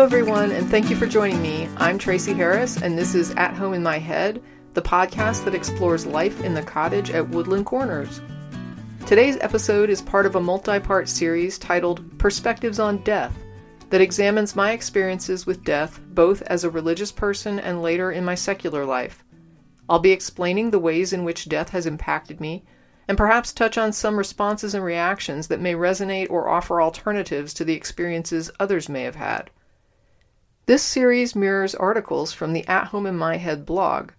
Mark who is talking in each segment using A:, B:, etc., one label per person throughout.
A: Hello, everyone, and thank you for joining me. I'm Tracie Harris, and this is At Home in My Head, the podcast that explores life in the cottage at Woodland Corners. Today's episode is part of a multi part series titled Perspectives on Death that examines my experiences with death both as a religious person and later in my secular life. I'll be explaining the ways in which death has impacted me and perhaps touch on some responses and reactions that may resonate or offer alternatives to the experiences others may have had. This series mirrors articles from the At Home in My Head blog.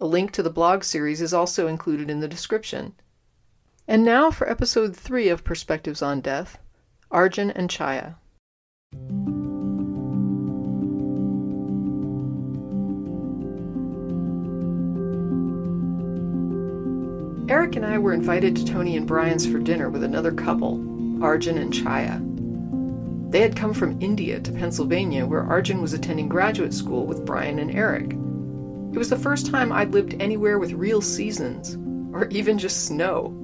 A: A link to the blog series is also included in the description. And now for episode 3 of Perspectives on Death Argen and Chaia. Eric and I were invited to Tony and Brian's for dinner with another couple, Argen and Chaia. They had come from India to Pennsylvania, where Argen was attending graduate school with Brian and Eric. It was the first time I'd lived anywhere with real seasons, or even just snow.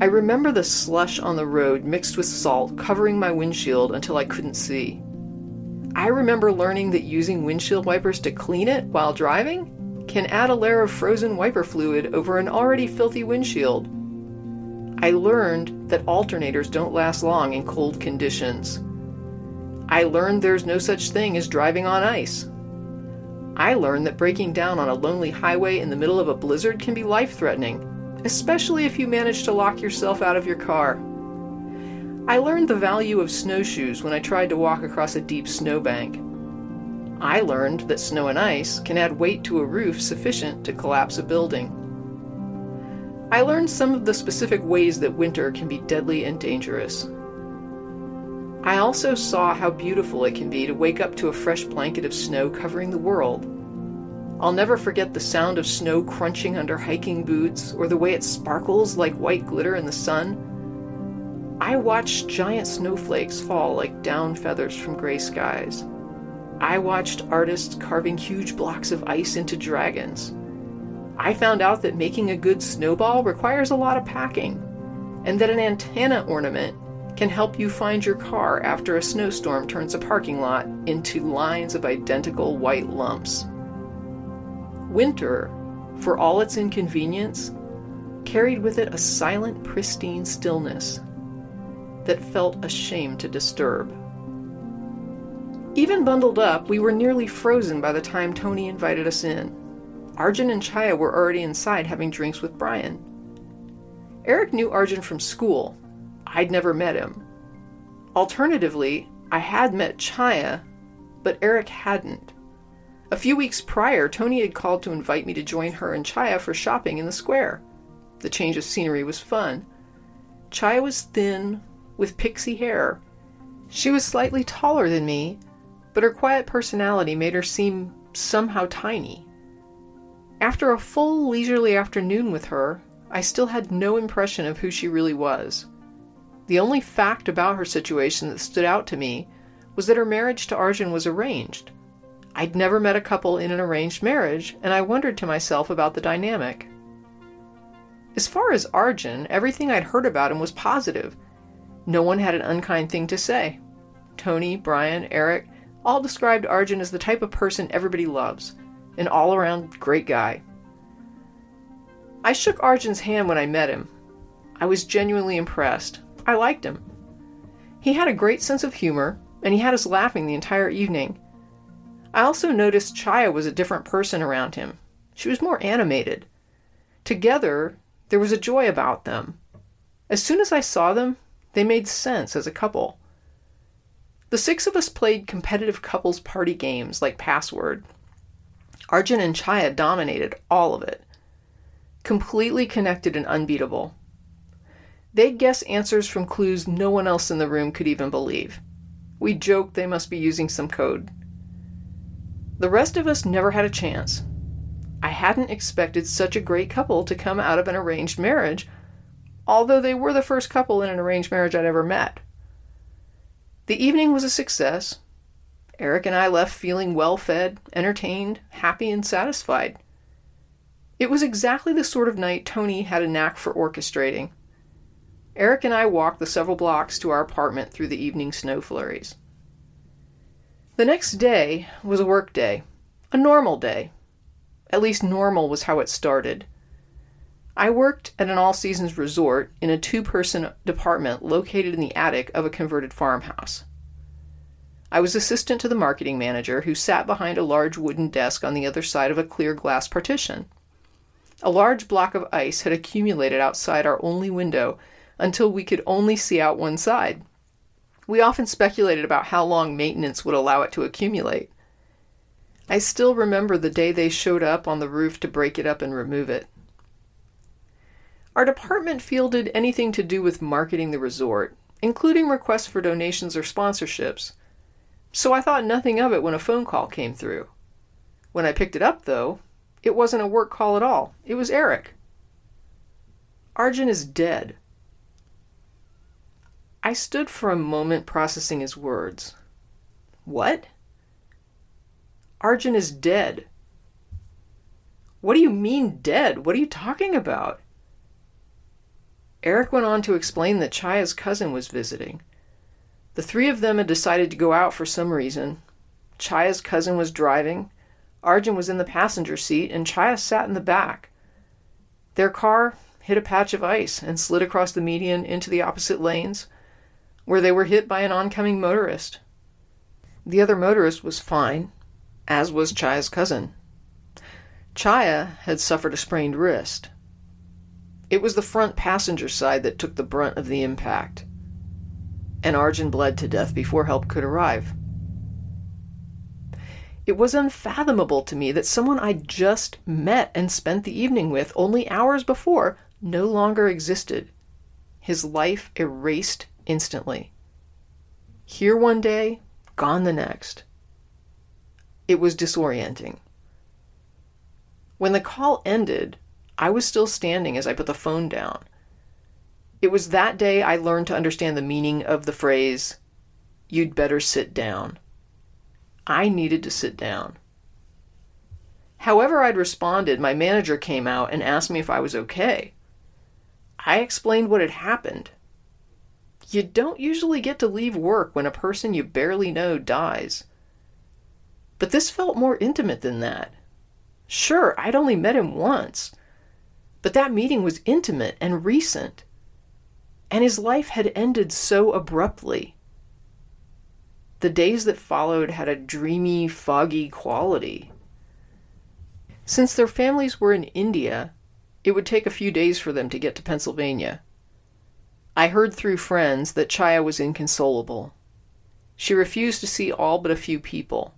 A: I remember the slush on the road mixed with salt covering my windshield until I couldn't see. I remember learning that using windshield wipers to clean it while driving can add a layer of frozen wiper fluid over an already filthy windshield. I learned that alternators don't last long in cold conditions. I learned there's no such thing as driving on ice. I learned that breaking down on a lonely highway in the middle of a blizzard can be life threatening, especially if you manage to lock yourself out of your car. I learned the value of snowshoes when I tried to walk across a deep snowbank. I learned that snow and ice can add weight to a roof sufficient to collapse a building. I learned some of the specific ways that winter can be deadly and dangerous. I also saw how beautiful it can be to wake up to a fresh blanket of snow covering the world. I'll never forget the sound of snow crunching under hiking boots or the way it sparkles like white glitter in the sun. I watched giant snowflakes fall like down feathers from gray skies. I watched artists carving huge blocks of ice into dragons. I found out that making a good snowball requires a lot of packing, and that an antenna ornament can help you find your car after a snowstorm turns a parking lot into lines of identical white lumps. Winter, for all its inconvenience, carried with it a silent, pristine stillness that felt ashamed to disturb. Even bundled up, we were nearly frozen by the time Tony invited us in. Argen and Chaia were already inside having drinks with Brian. Eric knew Argen from school. I'd never met him. Alternatively, I had met Chaia, but Eric hadn't. A few weeks prior, Tony had called to invite me to join her and Chaia for shopping in the square. The change of scenery was fun. Chaia was thin, with pixie hair. She was slightly taller than me, but her quiet personality made her seem somehow tiny. After a full leisurely afternoon with her, I still had no impression of who she really was. The only fact about her situation that stood out to me was that her marriage to Argen was arranged. I'd never met a couple in an arranged marriage, and I wondered to myself about the dynamic. As far as Argen, everything I'd heard about him was positive. No one had an unkind thing to say. Tony, Brian, Eric, all described Argen as the type of person everybody loves, an all around great guy. I shook Argen's hand when I met him. I was genuinely impressed. I liked him. He had a great sense of humor, and he had us laughing the entire evening. I also noticed Chaia was a different person around him. She was more animated. Together, there was a joy about them. As soon as I saw them, they made sense as a couple. The six of us played competitive couples party games like Password. Argen and Chaia dominated all of it. Completely connected and unbeatable. They'd guess answers from clues no one else in the room could even believe. We joked they must be using some code. The rest of us never had a chance. I hadn't expected such a great couple to come out of an arranged marriage, although they were the first couple in an arranged marriage I'd ever met. The evening was a success. Eric and I left feeling well fed, entertained, happy, and satisfied. It was exactly the sort of night Tony had a knack for orchestrating. Eric and I walked the several blocks to our apartment through the evening snow flurries. The next day was a work day, a normal day. At least normal was how it started. I worked at an all seasons resort in a two person department located in the attic of a converted farmhouse. I was assistant to the marketing manager who sat behind a large wooden desk on the other side of a clear glass partition. A large block of ice had accumulated outside our only window until we could only see out one side. We often speculated about how long maintenance would allow it to accumulate. I still remember the day they showed up on the roof to break it up and remove it. Our department fielded anything to do with marketing the resort, including requests for donations or sponsorships. So I thought nothing of it when a phone call came through. When I picked it up, though, it wasn't a work call at all. It was Eric. Argen is dead. I stood for a moment processing his words. What? Argen is dead. What do you mean dead? What are you talking about? Eric went on to explain that Chaia's cousin was visiting. The three of them had decided to go out for some reason. Chaia's cousin was driving, Argen was in the passenger seat, and Chaia sat in the back. Their car hit a patch of ice and slid across the median into the opposite lanes, where they were hit by an oncoming motorist. The other motorist was fine, as was Chaia's cousin. Chaia had suffered a sprained wrist. It was the front passenger side that took the brunt of the impact, and Argen bled to death before help could arrive. It was unfathomable to me that someone I'd just met and spent the evening with only hours before no longer existed. His life erased instantly. Here one day, gone the next. It was disorienting. When the call ended, I was still standing as I put the phone down. It was that day I learned to understand the meaning of the phrase, you'd better sit down. I needed to sit down. However, I'd responded, my manager came out and asked me if I was okay. I explained what had happened. You don't usually get to leave work when a person you barely know dies. But this felt more intimate than that. Sure, I'd only met him once, but that meeting was intimate and recent. And his life had ended so abruptly. The days that followed had a dreamy, foggy quality. Since their families were in India, it would take a few days for them to get to Pennsylvania. I heard through friends that Chaia was inconsolable. She refused to see all but a few people.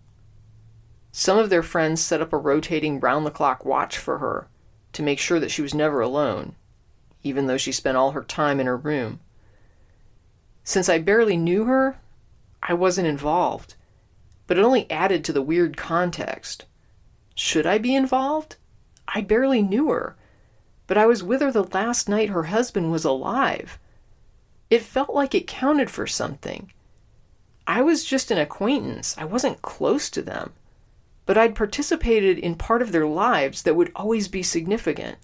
A: Some of their friends set up a rotating round the clock watch for her to make sure that she was never alone, even though she spent all her time in her room. Since I barely knew her, I wasn't involved, but it only added to the weird context. Should I be involved? I barely knew her, but I was with her the last night her husband was alive. It felt like it counted for something. I was just an acquaintance, I wasn't close to them but I'd participated in part of their lives that would always be significant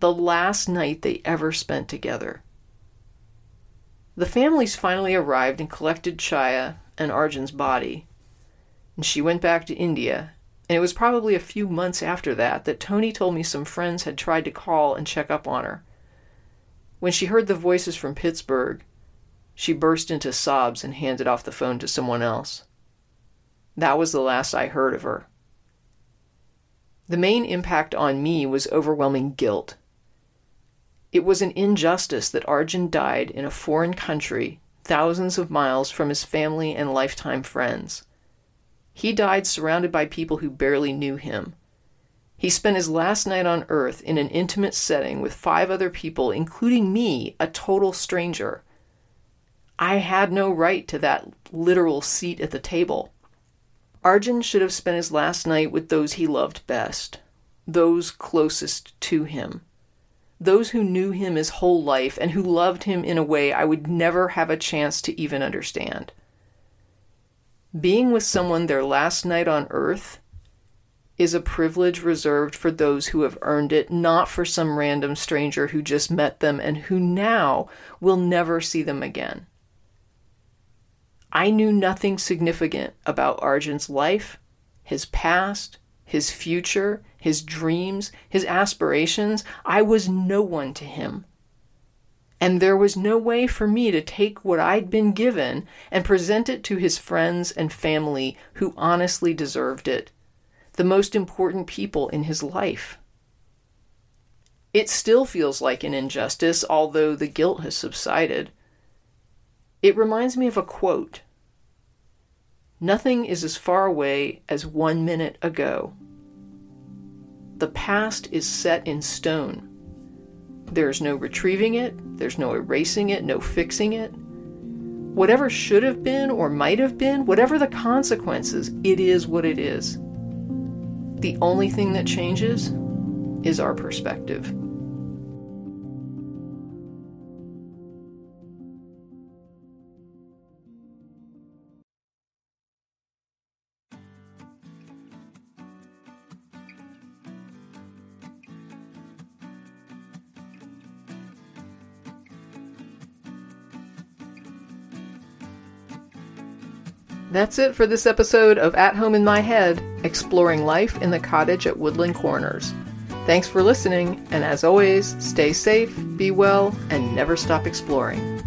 A: the last night they ever spent together. The families finally arrived and collected Chaia and Argen's body, and she went back to India. And it was probably a few months after that that Tony told me some friends had tried to call and check up on her. When she heard the voices from Pittsburgh, she burst into sobs and handed off the phone to someone else. That was the last I heard of her. The main impact on me was overwhelming guilt. It was an injustice that Argen died in a foreign country, thousands of miles from his family and lifetime friends. He died surrounded by people who barely knew him. He spent his last night on Earth in an intimate setting with five other people, including me, a total stranger. I had no right to that literal seat at the table. Argen should have spent his last night with those he loved best, those closest to him, those who knew him his whole life and who loved him in a way I would never have a chance to even understand. Being with someone their last night on earth is a privilege reserved for those who have earned it, not for some random stranger who just met them and who now will never see them again. I knew nothing significant about Argen's life, his past, his future, his dreams, his aspirations. I was no one to him. And there was no way for me to take what I'd been given and present it to his friends and family who honestly deserved it, the most important people in his life. It still feels like an injustice, although the guilt has subsided. It reminds me of a quote Nothing is as far away as one minute ago. The past is set in stone. There's no retrieving it, there's no erasing it, no fixing it. Whatever should have been or might have been, whatever the consequences, it is what it is. The only thing that changes is our perspective. That's it for this episode of At Home in My Head, exploring life in the cottage at Woodland Corners. Thanks for listening, and as always, stay safe, be well, and never stop exploring.